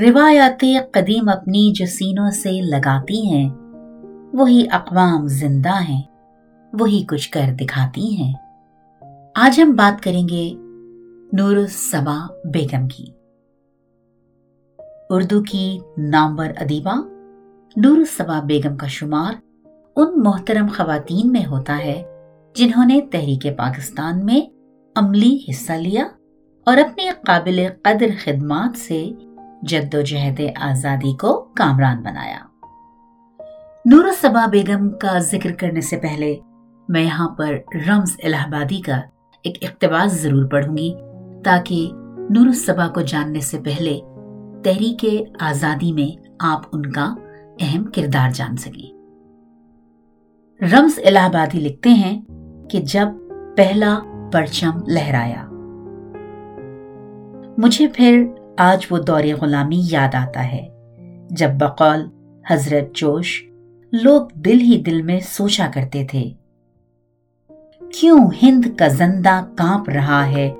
روایات قدیم اپنی جو سینوں سے لگاتی ہیں، وہی اقوام زندہ ہیں، وہی کچھ کر دکھاتی ہیں۔ آج ہم بات کریں گے نور الصبا بیگم کی۔ اردو کی نامور ادیبہ نور الصبا بیگم کا شمار ان محترم خواتین میں ہوتا ہے، جنہوں نے تحریک پاکستان میں عملی حصہ لیا اور اپنی قابل قدر خدمات سے جد و جہد آزادی کو کامران بنایا۔ نور الصبا بیگم کا ذکر کرنے سے پہلے میں یہاں پر رمز الہ آبادی کا ایک اقتباس ضرور پڑھوں گی تاکہ نور الصبا کو جاننے سے پہلے تحریک آزادی میں آپ ان کا اہم کردار جان سکیں۔ رمز الہ آبادی لکھتے ہیں کہ جب پہلا پرچم لہرایا، مجھے پھر آج وہ دور غلامی یاد آتا ہے۔ جب بقول، حضرت جوش لوگ دل ہی دل میں سوچا کرتے تھے، کیوں ہند کا زندہ کانپ رہا ہے،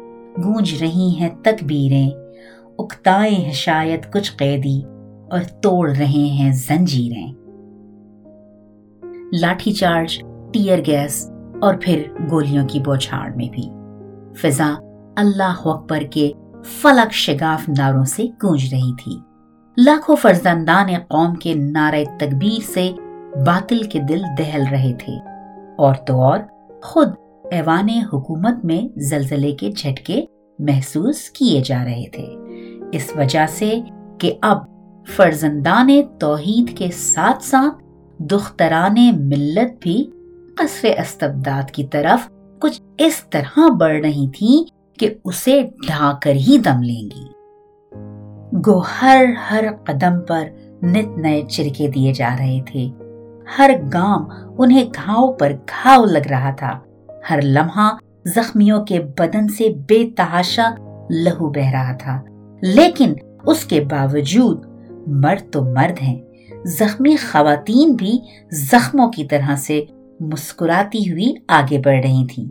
گونج رہی ہیں تکبیریں، اکتائے ہیں شاید کچھ قیدی اور توڑ رہے ہیں زنجیریں۔ لاٹھی چارج، ٹیئر گیس اور پھر گولیوں کی بوچھاڑ میں بھی۔ فضا اللہ اکبر کے فلک شگاف ناروں سے گونج رہی تھی۔ لاکھوں فرزندان قوم کے نعرہ تکبیر سے باطل کے دل دہل رہے تھے۔ اور تو اور خود ایوان حکومت میں زلزلے کے جھٹکے محسوس کیے جا رہے تھے۔ اس وجہ سے کہ اب فرزندان توحید کے ساتھ ساتھ دختران ملت بھی قصر استبداد کی طرف کچھ اس طرح بڑھ رہی تھی کہ اسے ڈھا کر ہی دم لیں گی۔ گو ہر ہر قدم پر نت نئے چرکے دیے جا رہے تھے۔ ہر گام انہیں گھاؤ پر گھاؤ لگ رہا تھا۔ ہر لمحہ زخمیوں کے بدن سے بے تحاشا لہو بہ رہا تھا۔ لیکن اس کے باوجود مرد تو مرد ہیں۔ زخمی خواتین بھی زخموں کی طرح سے مسکراتی ہوئی آگے بڑھ رہی تھیں۔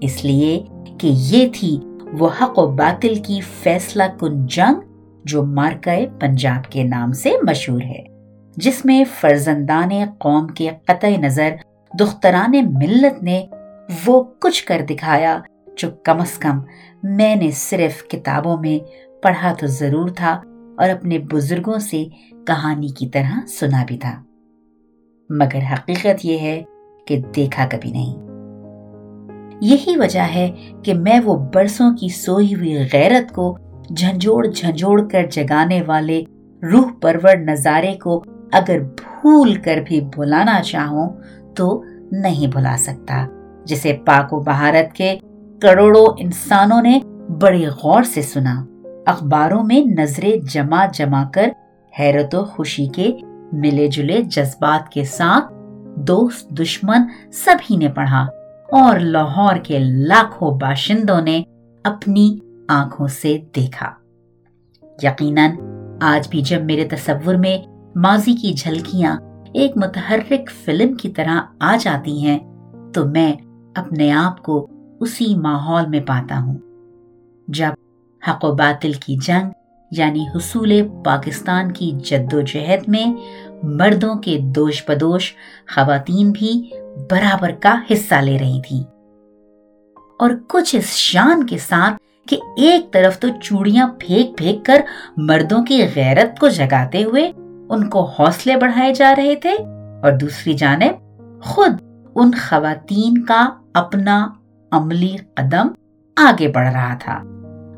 اس لیے کہ یہ تھی وہ حق و باطل کی فیصلہ کن جنگ جو مارکہ پنجاب کے نام سے مشہور ہے، جس میں فرزندان قوم کے قطع نظر دختران ملت نے وہ کچھ کر دکھایا جو کم از کم میں نے صرف کتابوں میں پڑھا تو ضرور تھا اور اپنے بزرگوں سے کہانی کی طرح سنا بھی تھا۔ مگر حقیقت یہ ہے کہ دیکھا کبھی نہیں۔ یہی وجہ ہے کہ میں وہ برسوں کی سوئی ہوئی غیرت کو جھنجھوڑ جھنجھوڑ کر جگانے والے روح پرور نظارے کو اگر بھول کر بھی بھلانا چاہوں تو نہیں بھلا سکتا، جسے پاک و بہارت کے کروڑوں انسانوں نے بڑی غور سے سنا۔ اخباروں میں نظریں جمع جمع کر حیرت و خوشی کے ملے جلے جذبات کے ساتھ دوست دشمن سبھی نے پڑھا۔ اور لاہور کے لاکھوں باشندوں نے اپنی آنکھوں سے دیکھا۔ یقیناً آج بھی جب میرے تصور میں ماضی کی جھلکیاں ایک متحرک فلم کی طرح آ جاتی ہیں، تو میں اپنے آپ کو اسی ماحول میں پاتا ہوں۔ جب حق و باطل کی جنگ یعنی حصول پاکستان کی جد و جہد میں مردوں کے دوش بدوش خواتین بھی برابر کا حصہ لے رہی تھی۔ اور کچھ اس شان کے ساتھ کہ ایک طرف تو چوڑیاں پھینک پھینک کر مردوں کی غیرت کو جگاتے ہوئے ان کو حوصلے بڑھائے جا رہے تھے، اور دوسری جانب خود ان خواتین کا اپنا عملی قدم آگے بڑھ رہا تھا۔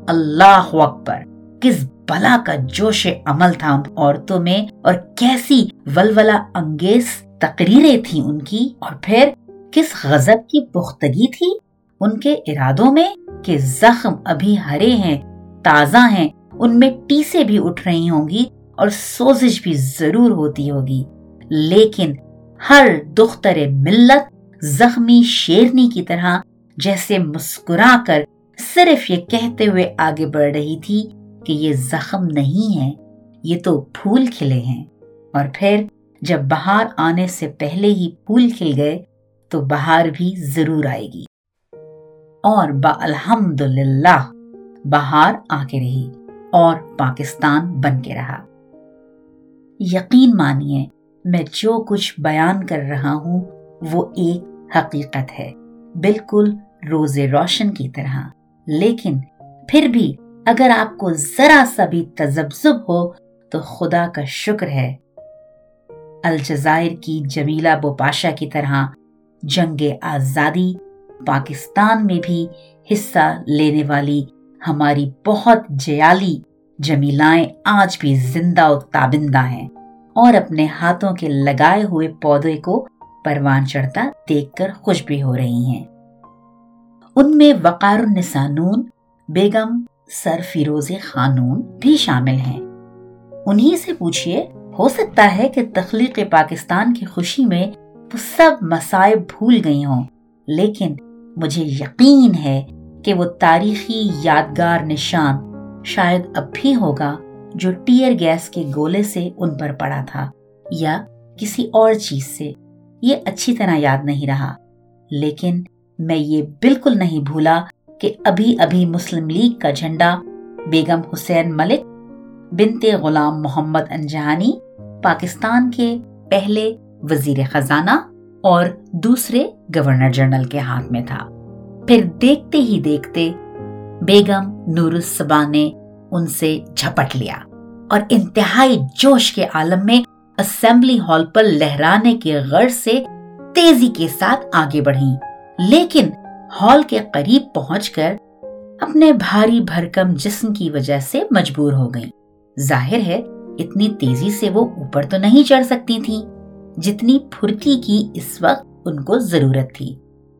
اللہ اکبر، کس بلا کا جوش عمل تھا ان عورتوں میں، اور کیسی ولولا انگیز تقریریں تھیں ان کی اور پھر کس غضب کی پختگی تھی؟ ان کے ارادوں میں کہ زخم ابھی ہرے ہیں، تازہ ہیں، ان میں ٹیسے بھی اٹھ رہی ہوں گی اور سوزش بھی ضرور ہوتی ہوگی۔ لیکن ہر دختر ملت زخمی شیرنی کی طرح جیسے مسکرا کر صرف یہ کہتے ہوئے آگے بڑھ رہی تھی کہ یہ زخم نہیں ہے، یہ تو پھول کھلے ہیں۔ اور پھر جب بہار آنے سے پہلے ہی پھول کھل گئے تو بہار بھی ضرور آئے گی۔ اور با الحمد للہ بہار آ کے رہی اور پاکستان بن کے رہا۔ یقین مانیے، میں جو کچھ بیان کر رہا ہوں، وہ ایک حقیقت ہے۔ بالکل روز روشن کی طرح۔ لیکن پھر بھی اگر آپ کو ذرا سا بھی تذبذب ہو، تو خدا کا شکر ہے الجزائر کی جمیلہ بوپاشا کی طرح جنگ آزادی پاکستان میں بھی حصہ لینے والی ہماری بہت جیالی جمیلائیں آج بھی زندہ و تابندہ ہیں اور اپنے ہاتھوں کے لگائے ہوئے پودے کو پروان چڑھتا دیکھ کر خوش بھی ہو رہی ہیں۔ ان میں وقار النسانون بیگم، سر فیروز خانون بھی شامل ہیں۔ انہی سے پوچھئے ہو سکتا ہے کہ تخلیق پاکستان کی خوشی میں وہ سب مسائب بھول گئی ہوں، لیکن مجھے یقین ہے کہ وہ تاریخی یادگار نشان شاید اب بھی ہوگا جو ٹیئر گیس کے گولے سے ان پر پڑا تھا یا کسی اور چیز سے۔ یہ اچھی طرح یاد نہیں رہا، لیکن میں یہ بالکل نہیں بھولا کہ ابھی ابھی مسلم لیگ کا جھنڈا بیگم حسین ملک بنتے غلام محمد انجہانی پاکستان کے پہلے وزیر خزانہ اور دوسرے گورنر جنرل کے ہاتھ میں تھا۔ پھر دیکھتے ہی دیکھتے بیگم نور الصبا نے ان سے جھپٹ لیا اور انتہائی جوش کے عالم میں اسمبلی ہال پر لہرانے کے غرض سے تیزی کے ساتھ آگے بڑھی لیکن ہال کے قریب پہنچ کر اپنے بھاری بھرکم جسم کی وجہ سے مجبور ہو گئیں۔ ظاہر ہے اتنی تیزی سے وہ اوپر تو نہیں چڑھ سکتی تھی، جتنی پھرتی کی اس وقت ان کو ضرورت تھی۔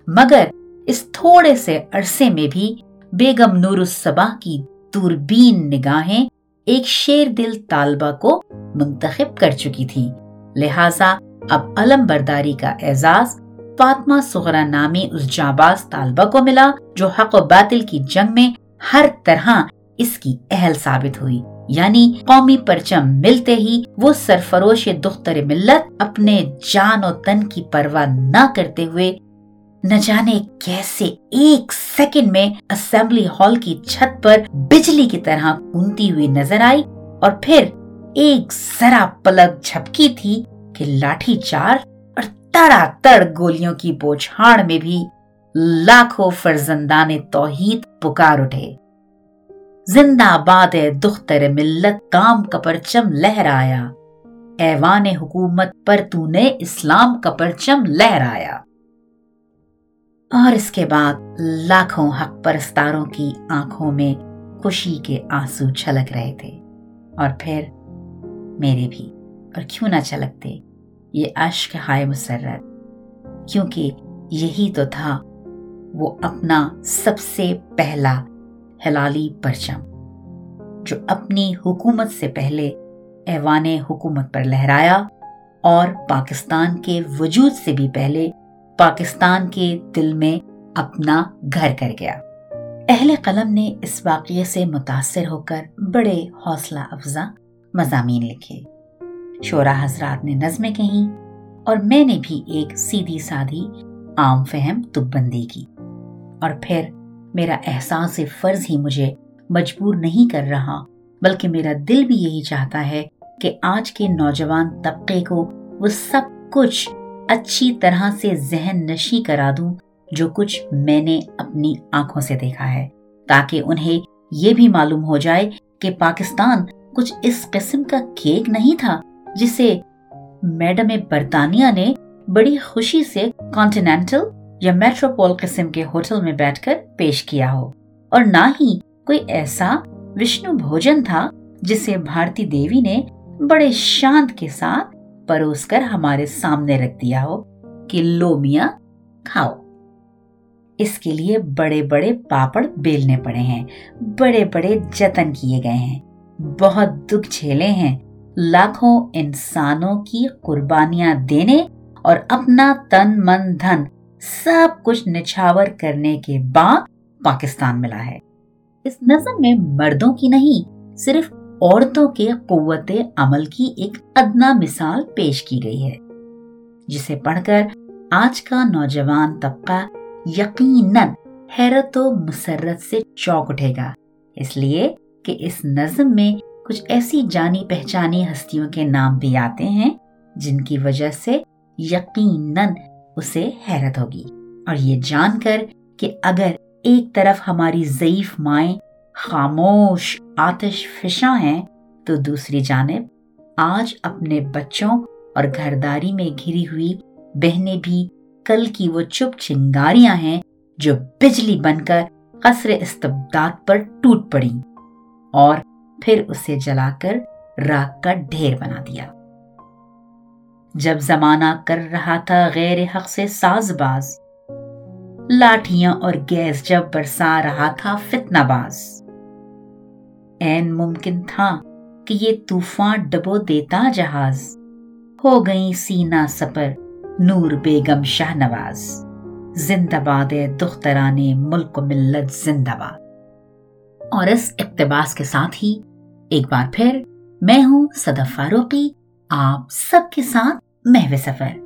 مگر اس تھوڑے سے عرصے میں بھی بیگم نور الصبا کی دوربین نگاہیں ایک شیر دل طالبہ کو منتخب کر چکی تھی لہٰذا اب علم برداری کا اعزاز فاطمہ سغرا نامی اس جاباز طالبہ کو ملا جو حق و باطل کی جنگ میں ہر طرح اس کی اہل ثابت ہوئی۔ یعنی قومی پرچم ملتے ہی وہ سرفروش دختر ملت اپنے جان و تن کی پرواہ نہ کرتے ہوئے نہ جانے کیسے ایک سیکنڈ میں اسمبلی ہال کی چھت پر بجلی کی طرح کنتی ہوئی نظر آئی اور پھر ایک ذرا پلک جھپکی تھی کہ لاٹھی چار اور تڑا تڑ گولیوں کی بوچھاڑ میں بھی لاکھوں فرزندان توحید پکار اٹھے۔ زندہ باد دختر ملت کام کا پرچم لہرایا۔ ایوان حکومت پر تو نے اسلام کا پرچم لہرایا۔ اور اس کے بعد لاکھوں حق پرستاروں کی آنکھوں میں خوشی کے آنسو چھلک رہے تھے۔ اور پھر میرے بھی۔ اور کیوں نہ چھلکتے؟ یہ عشق ہائے مسرت۔ کیونکہ یہی تو تھا وہ اپنا سب سے پہلا ہلالی پرچم، جو اپنی حکومت سے پہلے ایوان حکومت پر لہرایا اور پاکستان کے وجود سے بھی پہلے پاکستان کے دل میں اپنا گھر کر گیا۔ اہل قلم نے اس واقعے سے متاثر ہو کر بڑے حوصلہ افزا مضامین لکھے۔ شورا حضرات نے نظمیں کہیں اور میں نے بھی ایک سیدھی سادھی عام فہم تب بندی کی اور پھر میرا احساس فرض ہی مجھے مجبور نہیں کر رہا، بلکہ میرا دل بھی یہی چاہتا ہے کہ آج کے نوجوان طبقے کو وہ سب کچھ اچھی طرح سے ذہن نشی کرا دوں جو کچھ میں نے اپنی آنکھوں سے دیکھا ہے، تاکہ انہیں یہ بھی معلوم ہو جائے کہ پاکستان کچھ اس قسم کا کیک نہیں تھا جسے میڈم برطانیہ نے بڑی خوشی سے کانٹینٹل یا میٹروپول قسم کے ہوٹل میں بیٹھ کر پیش کیا ہو۔ اور نہ ہی کوئی ایسا وشنو بھوجن تھا جسے بھارتی دیوی نے بڑے شانت کے ساتھ پروس کر ہمارے سامنے رکھ دیا ہو کہ لو میاں، کھاؤ۔ اس کے لیے بڑے بڑے پاپڑ بیلنے پڑے ہیں، بڑے بڑے جتن کیے گئے ہیں۔ بہت دکھ جھیلے ہیں۔ لاکھوں انسانوں کی قربانیاں دینے اور اپنا تن من دھن سب کچھ نچھاور کرنے کے بعد پاکستان ملا ہے۔ اس نظم میں مردوں کی نہیں، صرف عورتوں کے قوت عمل کی ایک ادنا مثال پیش کی گئی ہے۔ جسے پڑھ کر آج کا نوجوان طبقہ یقیناً حیرت و مسرت سے چوک اٹھے گا۔ اس لیے کہ اس نظم میں کچھ ایسی جانی پہچانی ہستیوں کے نام بھی آتے ہیں، جن کی وجہ سے یقیناً اسے حیرت ہوگی۔ اور یہ جان کر کہ اگر ایک طرف ہماری ضعیف مائیں خاموش، آتش فشاں ہیں، تو دوسری جانب آج اپنے بچوں اور گھرداری میں گھری ہوئی بہنیں بھی کل کی وہ چپ چنگاریاں ہیں جو بجلی بن کر قصر استبداد پر ٹوٹ پڑی اور پھر اسے جلا کر راک کا ڈھیر بنا دیا۔ جب زمانہ کر رہا تھا غیر حق سے ساز باز۔ لاٹھیاں اور گیس جب برسا رہا تھا فتنہ باز۔ این ممکن تھا کہ یہ طوفان ڈبو دیتا جہاز۔ ہو گئی سینا سپر، نور بیگم شاہ نواز۔ زندہ باد دختران ملک و ملت زندہ باد اور اس اقتباس کے ساتھ ہی ایک بار پھر میں ہوں صدف فاروقی۔ آپ سب کے ساتھ محو سفر۔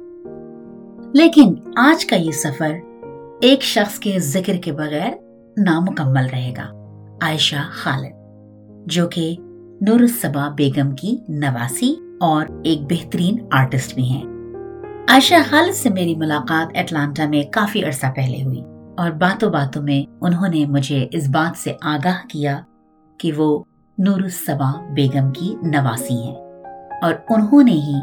لیکن آج کا یہ سفر ایک شخص کے ذکر کے بغیر نامکمل رہے گا، عائشہ خالد، جو کہ نور الصبا بیگم کی نواسی اور ایک بہترین آرٹسٹ بھی ہیں۔ عائشہ خالد سے میری ملاقات اٹلانٹا میں کافی عرصہ پہلے ہوئی اور باتوں باتوں میں انہوں نے مجھے اس بات سے آگاہ کیا کہ وہ نور الصبا بیگم کی نواسی ہیں۔ اور انہوں نے ہی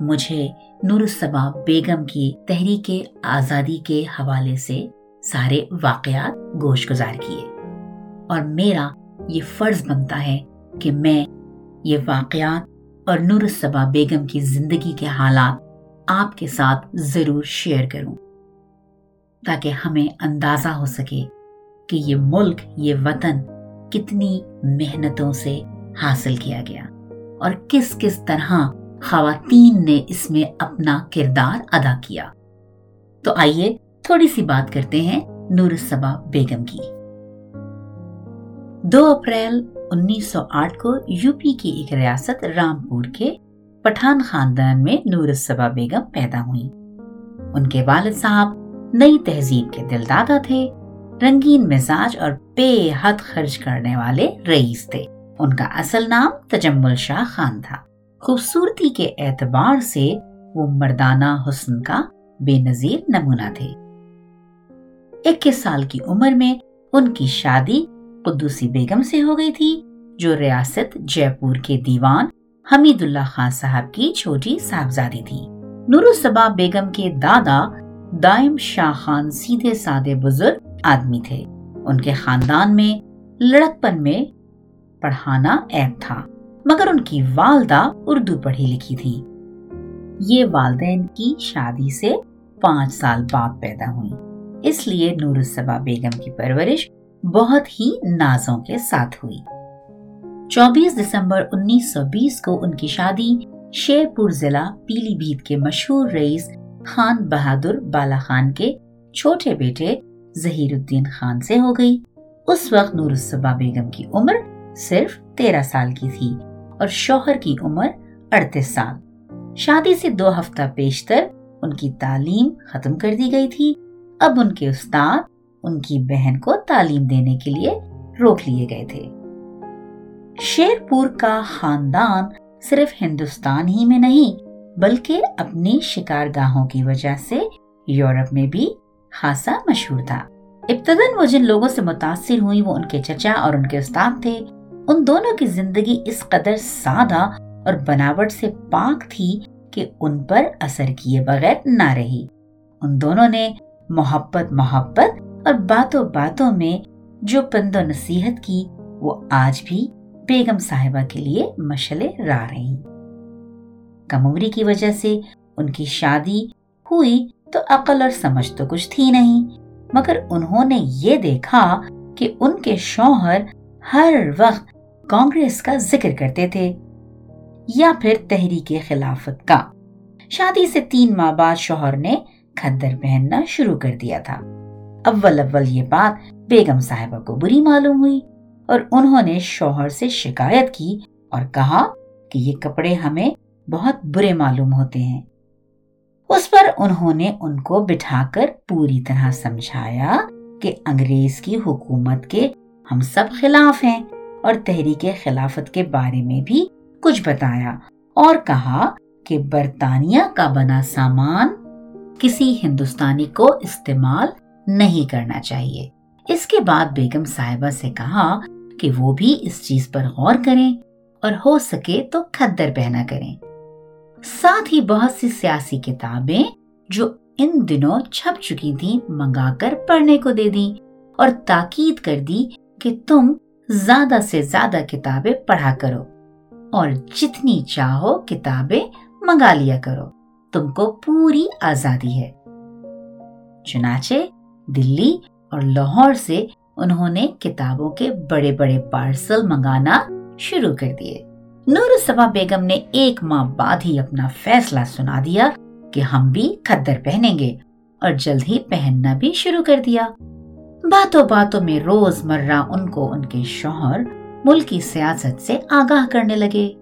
مجھے نور الصبا بیگم کی تحریک آزادی کے حوالے سے سارے واقعات گوش گزار کیے۔ اور میرا یہ فرض بنتا ہے کہ میں یہ واقعات اور نور الصبا بیگم کی زندگی کے حالات آپ کے ساتھ ضرور شیئر کروں تاکہ ہمیں اندازہ ہو سکے کہ یہ ملک، یہ وطن کتنی محنتوں سے حاصل کیا گیا۔ اور کس کس طرح خواتین نے اس میں اپنا کردار ادا کیا۔ تو آئیے تھوڑی سی بات کرتے ہیں نور الصبا بیگم کی۔ دو اپریل انیس سو آٹھ کو یو پی کی ایک ریاست رامپور کے پٹھان خاندان میں نور الصبا بیگم پیدا ہوئی ان کے والد صاحب نئی تہذیب کے دل دادا تھے، رنگین مزاج اور بے حد خرچ کرنے والے رئیس تھے۔ ان کا اصل نام تجمل شاہ خان تھا۔ خوبصورتی کے اعتبار سے وہ مردانہ حسن کا بے نظیر نمونہ تھے۔ اکیس سال کی عمر میں ان کی شادی قدوسی بیگم سے ہو گئی تھی، جو ریاست جے پور کے دیوان حمید اللہ خان صاحب کی چھوٹی صاحبزادی تھی۔ نور الصبا بیگم کے دادا دائم شاہ خان سیدھے سادے بزرگ آدمی تھے۔ ان کے خاندان میں لڑکپن میں پڑھانا عیب تھا، مگر ان کی والدہ اردو پڑھی لکھی تھی۔ یہ والدین کی شادی سے پانچ سال بعد پیدا ہوئی اس لیے نور الصبا بیگم کی پرورش بہت ہی نازوں کے ساتھ ہوئی۔ چوبیس دسمبر انیس سو بیس کو ان کی شادی شیر پور ضلع پیلی بھیت کے مشہور رئیس خان بہادر بالا خان کے چھوٹے بیٹے ظہیر الدین خان سے ہو گئی۔ اس وقت نور الصبا بیگم کی عمر صرف تیرہ سال کی تھی اور شوہر کی عمر اڑتیس سال۔ شادی سے دو ہفتہ پیشتر ان کی تعلیم ختم کر دی گئی تھی۔ اب ان کے استاد ان کی بہن کو تعلیم دینے کے لیے روک لیے گئے تھے۔ شیر پور کا خاندان صرف ہندوستان ہی میں نہیں، بلکہ اپنی شکار گاہوں کی وجہ سے یورپ میں بھی خاصا مشہور تھا۔ ابتداً وہ جن لوگوں سے متاثر ہوئی وہ ان کے چچا اور ان کے استاد تھے۔ ان دونوں کی زندگی اس قدر سادہ اور بناوٹ سے پاک تھی کہ ان پر اثر کیے بغیر نہ رہی۔ ان دونوں نے محبت محبت اور باتوں باتوں میں جو پند و نصیحت کی، وہ آج بھی بیگم صاحبہ کے لیے مشلے را رہی۔ کم عمری کی وجہ سے ان کی شادی ہوئی تو عقل اور سمجھ تو کچھ تھی نہیں، مگر انہوں نے یہ دیکھا کہ ان کے شوہر ہر وقت کانگریس کا ذکر کرتے تھے یا پھر تحریک خلافت کا۔ شادی سے تین ماہ بعد شوہر نے کھدر پہننا شروع کر دیا تھا۔ اول اول یہ بات بیگم صاحبہ کو بری معلوم ہوئی اور انہوں نے شوہر سے شکایت کی اور کہا کہ یہ کپڑے ہمیں بہت برے معلوم ہوتے ہیں۔ اس پر انہوں نے ان کو بٹھا کر پوری طرح سمجھایا کہ انگریز کی حکومت کے ہم سب خلاف ہیں۔ اور تحریک خلافت کے بارے میں بھی کچھ بتایا اور کہا کہ برطانیہ کا بنا سامان کسی ہندوستانی کو استعمال نہیں کرنا چاہیے۔ اس کے بعد بیگم صاحبہ سے کہا کہ وہ بھی اس چیز پر غور کریں اور ہو سکے تو کھدر پہنا کریں۔ ساتھ ہی بہت سی سیاسی کتابیں جو ان دنوں چھپ چکی تھی منگا کر پڑھنے کو دے دی اور تاکید کر دی کہ تم زیادہ سے زیادہ کتابیں پڑھا کرو اور جتنی چاہو کتابیں منگا لیا کرو۔ تم کو پوری آزادی ہے۔ چنانچہ دلی اور لاہور سے انہوں نے کتابوں کے بڑے بڑے پارسل منگانا شروع کر دیے۔ نور سبا بیگم نے ایک ماہ بعد ہی اپنا فیصلہ سنا دیا کہ ہم بھی کھدر پہنیں گے اور جلد ہی پہننا بھی شروع کر دیا۔ باتوں باتوں میں روز مرہ ان کو ان کے شوہر ملک کی سیاست سے آگاہ کرنے لگے۔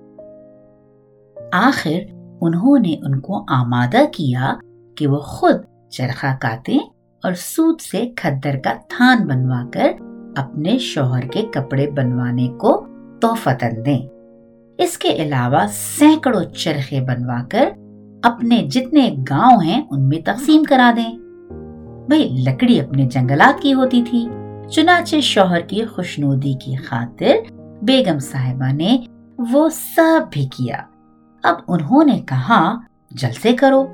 آخر انہوں نے ان کو آمادہ کیا کہ وہ خود چرخہ کاتے اور سوت سے کھدر کا تھان بنوا کر اپنے شوہر کے کپڑے بنوانے کو تحفتن دیں۔ اس کے علاوہ سینکڑوں چرخے بنوا کر اپنے جتنے گاؤں ہیں ان میں تقسیم کرا دیں۔ بھئی لکڑی اپنے جنگلات کی ہوتی تھی۔ چنانچہ شوہر کی خوشنودی کی خاطر بیگم صاحبہ نے وہ سب بھی کیا۔ اب انہوں نے کہا، جلسے کرو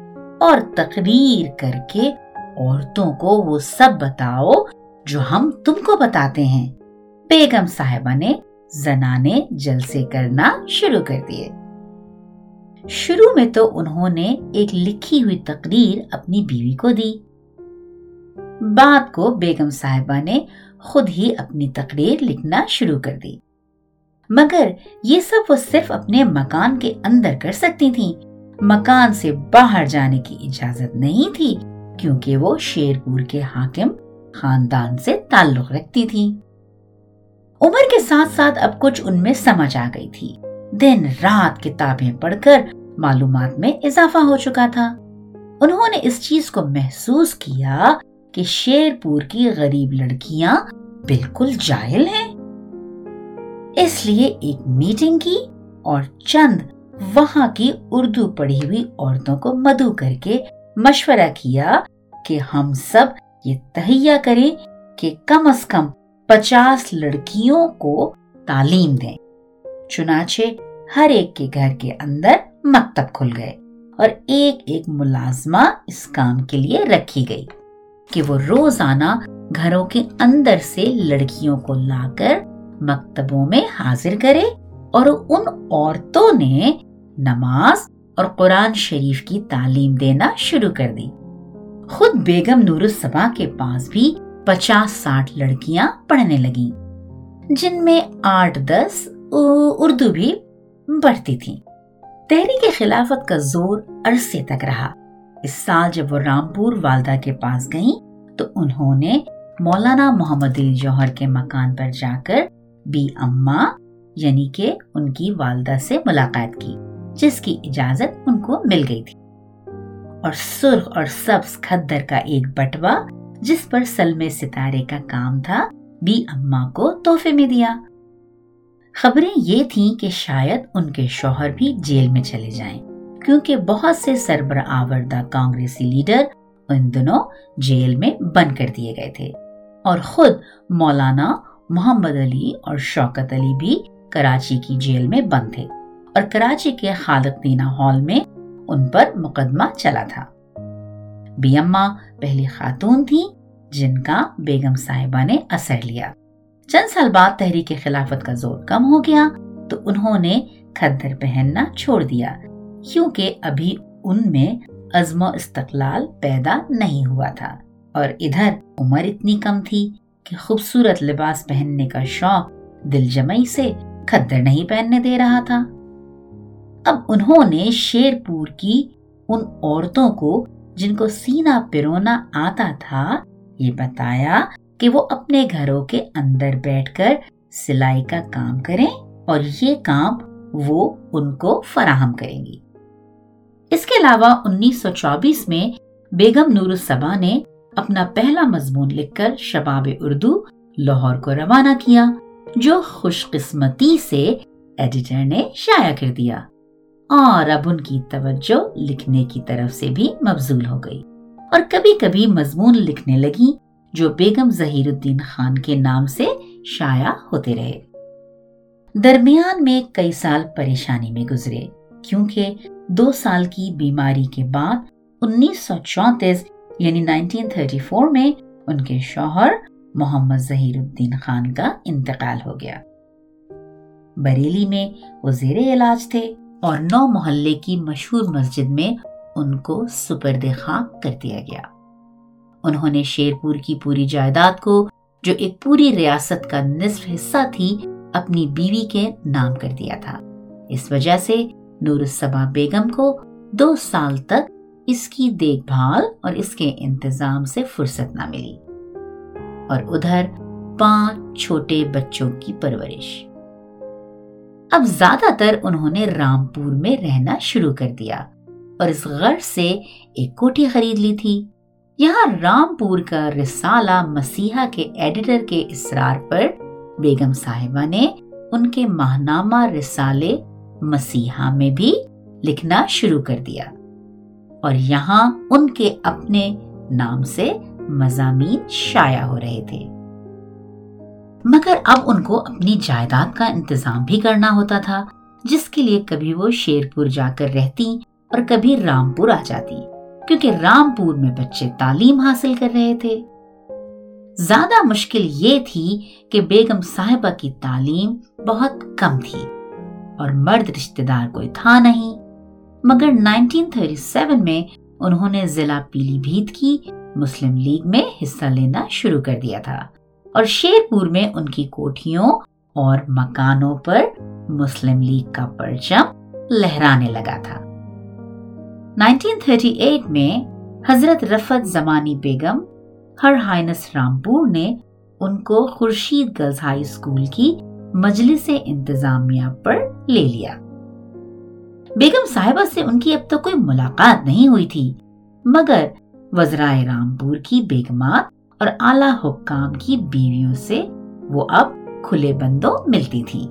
اور تقریر کر کے عورتوں کو وہ سب بتاؤ جو ہم تم کو بتاتے ہیں۔ بیگم صاحبہ نے زنانے جلسے کرنا شروع کر دیے۔ شروع میں تو انہوں نے ایک لکھی ہوئی تقریر اپنی بیوی کو دی۔ بات کو بیگم صاحبہ نے خود ہی اپنی تقریر لکھنا شروع کر دی۔ مگر یہ سب وہ صرف اپنے مکان کے اندر کر سکتی تھیں۔ مکان سے باہر جانے کی اجازت نہیں تھی، کیونکہ وہ شیر پور کے حاکم خاندان سے تعلق رکھتی تھی عمر کے ساتھ ساتھ اب کچھ ان میں سمجھ آ گئی تھی۔ دن رات کتابیں پڑھ کر معلومات میں اضافہ ہو چکا تھا۔ انہوں نے اس چیز کو محسوس کیا کہ شیر پور کی غریب لڑکیاں بالکل جاہل ہیں۔ اس لیے ایک میٹنگ کی اور چند وہاں کی اردو پڑھی ہوئی عورتوں کو مدعو کر کے مشورہ کیا کہ ہم سب یہ تہیا کریں کہ کم از کم پچاس لڑکیوں کو تعلیم دیں۔ چنانچہ ہر ایک کے گھر کے اندر مکتب کھل گئے اور ایک ایک ملازمہ اس کام کے لیے رکھی گئی۔ کہ وہ روزانہ گھروں کے اندر سے لڑکیوں کو لا کر مکتبوں میں حاضر کرے اور ان عورتوں نے نماز اور قرآن شریف کی تعلیم دینا شروع کر دی۔ خود بیگم نور الصبا کے پاس بھی پچاس ساٹھ لڑکیاں پڑھنے لگیں، جن میں آٹھ دس اردو بھی بڑھتی تھی تحریک خلافت کا زور عرصے تک رہا۔ اس سال جب وہ رامپور والدہ کے پاس گئیں، تو انہوں نے مولانا محمد علی جوہر کے مکان پر جا کر بی اما یعنی کہ ان کی والدہ سے ملاقات کی، جس کی اجازت ان کو مل گئی تھی۔ اور سرخ اور سبز کھدر کا ایک بٹوا، جس پر سلمے ستارے کا کام تھا، بی اما کو تحفے میں دیا۔ خبریں یہ تھیں کہ شاید ان کے شوہر بھی جیل میں چلے جائیں۔ کیونکہ بہت سے سربراہ آوردہ کانگریسی لیڈر ان دنوں جیل میں بند کر دیے گئے تھے۔ اور خود مولانا محمد علی اور شوکت علی بھی کراچی کی جیل میں بند تھے۔ اور کراچی کے خالق دینا ہال میں ان پر مقدمہ چلا تھا۔ بی اما پہلی خاتون تھی جن کا بیگم صاحبہ نے اثر لیا۔ چند سال بعد تحریک خلافت کا زور کم ہو گیا تو انہوں نے کھدر پہننا چھوڑ دیا۔ کیونکہ ابھی ان میں عزم و استقلال پیدا نہیں ہوا تھا۔ اور ادھر عمر اتنی کم تھی کہ خوبصورت لباس پہننے کا شوق دل جمعی سے کھدر نہیں پہننے دے رہا تھا۔ اب انہوں نے شیر پور کی ان عورتوں کو جن کو سینا پرونا آتا تھا، یہ بتایا کہ وہ اپنے گھروں کے اندر بیٹھ کر سلائی کا کام کریں اور یہ کام وہ ان کو فراہم کریں گی۔ اس کے علاوہ انیس سو چوبیس میں بیگم نور الصبا نے اپنا پہلا مضمون لکھ کر شباب اردو لاہور کو روانہ کیا، جو خوش قسمتی سے ایڈیٹر نے شائع کر دیا۔ اور اب ان کی توجہ لکھنے کی طرف سے بھی مبزول ہو گئی۔ اور کبھی کبھی مضمون لکھنے لگی، جو بیگم ظہیر الدین خان کے نام سے شائع ہوتے رہے۔ درمیان میں کئی سال پریشانی میں گزرے، کیونکہ دو سال کی بیماری کے بعد انیس سو چونتیس یعنی نائنٹین تھرٹی فور میں ان کے شوہر محمد ظہیر الدین خان کا انتقال ہو گیا۔ بریلی میں وہ زیر علاج تھے اور نو محلے کی مشہور مسجد میں ان کو سپرد خاک کر دیا گیا۔ انہوں نے شیرپور کی پوری جائیداد کو، جو ایک پوری ریاست کا نصف حصہ تھی، اپنی بیوی کے نام کر دیا تھا۔ اس وجہ سے نور الصبا بیگم کو دو سال تک اس کی دیکھ بھال اور اس کے انتظام سے فرصت نہ ملی۔ اور ادھر پانچ چھوٹے بچوں کی پرورش۔ اب زیادہ تر انہوں نے رامپور میں رہنا شروع کر دیا اور اس غرض سے ایک کوٹھی خرید لی تھی۔ یہاں رامپور کا رسالہ مسیحا کے ایڈیٹر کے اسرار پر بیگم صاحبہ نے ان کے ماہنامہ رسالے مسیحا میں بھی لکھنا شروع کر دیا۔ اور یہاں ان کے اپنے نام سے مضامین شائع ہو رہے تھے۔ مگر اب ان کو اپنی جائیداد کا انتظام بھی کرنا ہوتا تھا، جس کے لیے کبھی وہ شیرپور جا کر رہتی اور کبھی رامپور آ جاتی، کیونکہ رامپور میں بچے تعلیم حاصل کر رہے تھے۔ زیادہ مشکل یہ تھی کہ بیگم صاحبہ کی تعلیم بہت کم تھی۔ اور مرد رشتہ دار کوئی تھا نہیں۔ مگر 1937 میں انہوں نے ضلع پیلی بھیت کی مسلم لیگ میں حصہ لینا شروع کر دیا تھا۔ اور شیر پور میں ان کی کوٹھیوں اور مکانوں پر مسلم لیگ کا پرچم لہرانے لگا تھا۔ 1938 میں حضرت رفت زمانی بیگم ہر ہائنس رامپور نے ان کو خورشید گرلز ہائی اسکول کی مجلس انتظامیہ پر لے لیا۔ بیگم صاحبہ سے ان کی اب تک کوئی ملاقات نہیں ہوئی تھی، مگر وزرائے رامپور کی بیگمات اور اعلی حکام کی بیویوں سے وہ اب کھلے بندوں ملتی تھی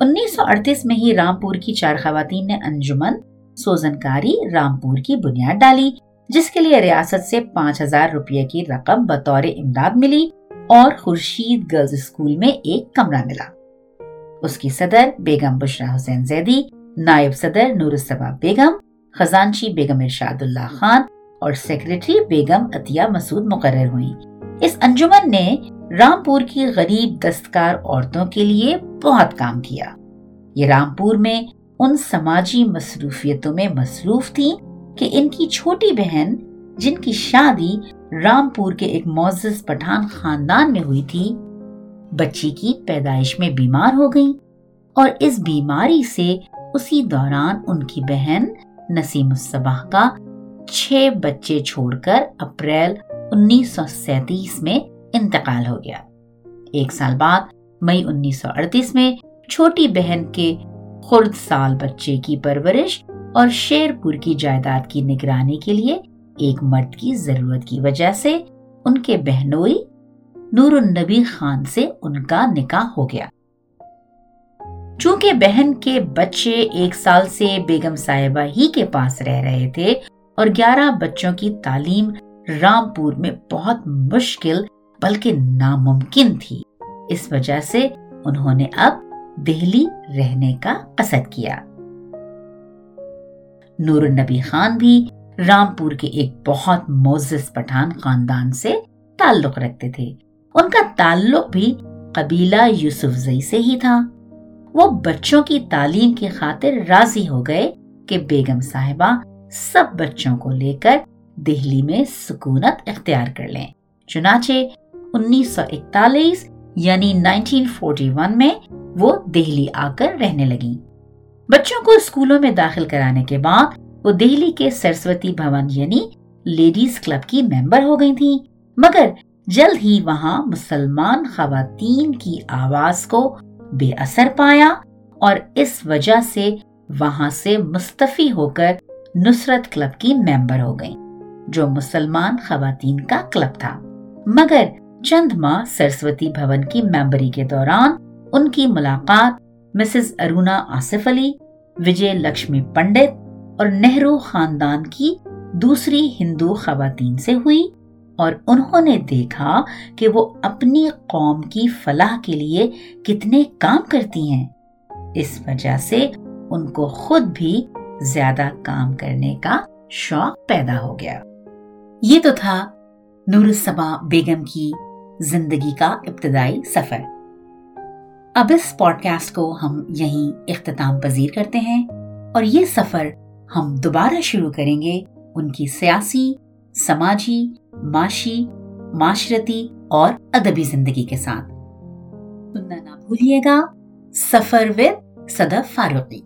انیس سو اڑتیس میں ہی رامپور کی چار خواتین نے انجمن سوزنکاری رامپور کی بنیاد ڈالی، جس کے لیے ریاست سے پانچ ہزار روپے کی رقم بطور امداد ملی۔ اور خورشید گرلز اسکول میں ایک کمرہ ملا۔ اس کی صدر بیگم بشرا حسین زیدی، نائب صدر نور الصبا بیگم، خزانچی بیگم ارشاد اللہ خان اور سیکرٹری بیگم عطیہ مسعود مقرر ہوئی اس انجمن نے رامپور کی غریب دستکار عورتوں کے لیے بہت کام کیا۔ یہ رامپور میں ان سماجی مصروفیتوں میں مصروف تھی کہ ان کی چھوٹی بہن، جن کی شادی رامپور کے ایک معزز پٹھان خاندان میں ہوئی تھی۔ بچی کی پیدائش میں بیمار ہو گئی اور اس بیماری سے اسی دوران ان کی بہن نسیم الصباح کا چھ بچے چھوڑ کر اپریل انیس سو سینتیس میں انتقال ہو گیا۔ ایک سال بعد مئی انیس سو اڑتیس میں چھوٹی بہن کے خرد سال بچے کی پرورش اور شیر پور کی جائیداد کی نگرانی کے لیے ایک مرد کی ضرورت کی وجہ سے ان کے بہنوئی نور النبی خان سے ان کا نکاح ہو گیا۔ چونکہ بہن کے بچے ایک سال سے بیگم صاحبہ ہی کے پاس رہ رہے تھے اور گیارہ بچوں کی تعلیم رامپور میں بہت مشکل بلکہ ناممکن تھی، اس وجہ سے انہوں نے اب دہلی رہنے کا قصد کیا۔ نور النبی خان بھی رامپور کے ایک بہت موزز پٹھان خاندان سے تعلق رکھتے تھے۔ ان کا تعلق بھی قبیلہ یوسف زئی سے ہی تھا۔ وہ بچوں کی تعلیم کی خاطر راضی ہو گئے کہ بیگم صاحبہ سب بچوں کو لے کر دہلی میں سکونت اختیار کر لیں۔ چنانچہ انیس سو اکتالیس یعنی نائنٹین فورٹی ون میں وہ دہلی آ کر رہنے لگی بچوں کو اسکولوں میں داخل کرانے کے بعد وہ دہلی کے سرسوتی بھون یعنی لیڈیز کلب کی ممبر ہو گئی تھی مگر جلد ہی وہاں مسلمان خواتین کی آواز کو بے اثر پایا اور اس وجہ سے وہاں سے مستفی ہو کر نصرت کلب کی ممبر ہو گئی جو مسلمان خواتین کا کلب تھا۔ مگر چند ماہ سرسوتی بھون کی ممبری کے دوران ان کی ملاقات مسز ارونا آصف علی، وجے لکشمی پنڈت اور نہرو خاندان کی دوسری ہندو خواتین سے ہوئی اور انہوں نے دیکھا کہ وہ اپنی قوم کی فلاح کے لیے کتنے کام کرتی ہیں۔ اس وجہ سے ان کو خود بھی زیادہ کام کرنے کا شوق پیدا ہو گیا۔ یہ تو تھا نور سبا بیگم کی زندگی کا ابتدائی سفر۔ اب اس پوڈ کاسٹ کو ہم یہیں اختتام پذیر کرتے ہیں اور یہ سفر ہم دوبارہ شروع کریں گے ان کی سیاسی، سماجی، معاشی، معاشرتی اور ادبی زندگی کے ساتھ۔ سننا نہ بھولیے گا۔ سفر ود صدف فاروقی۔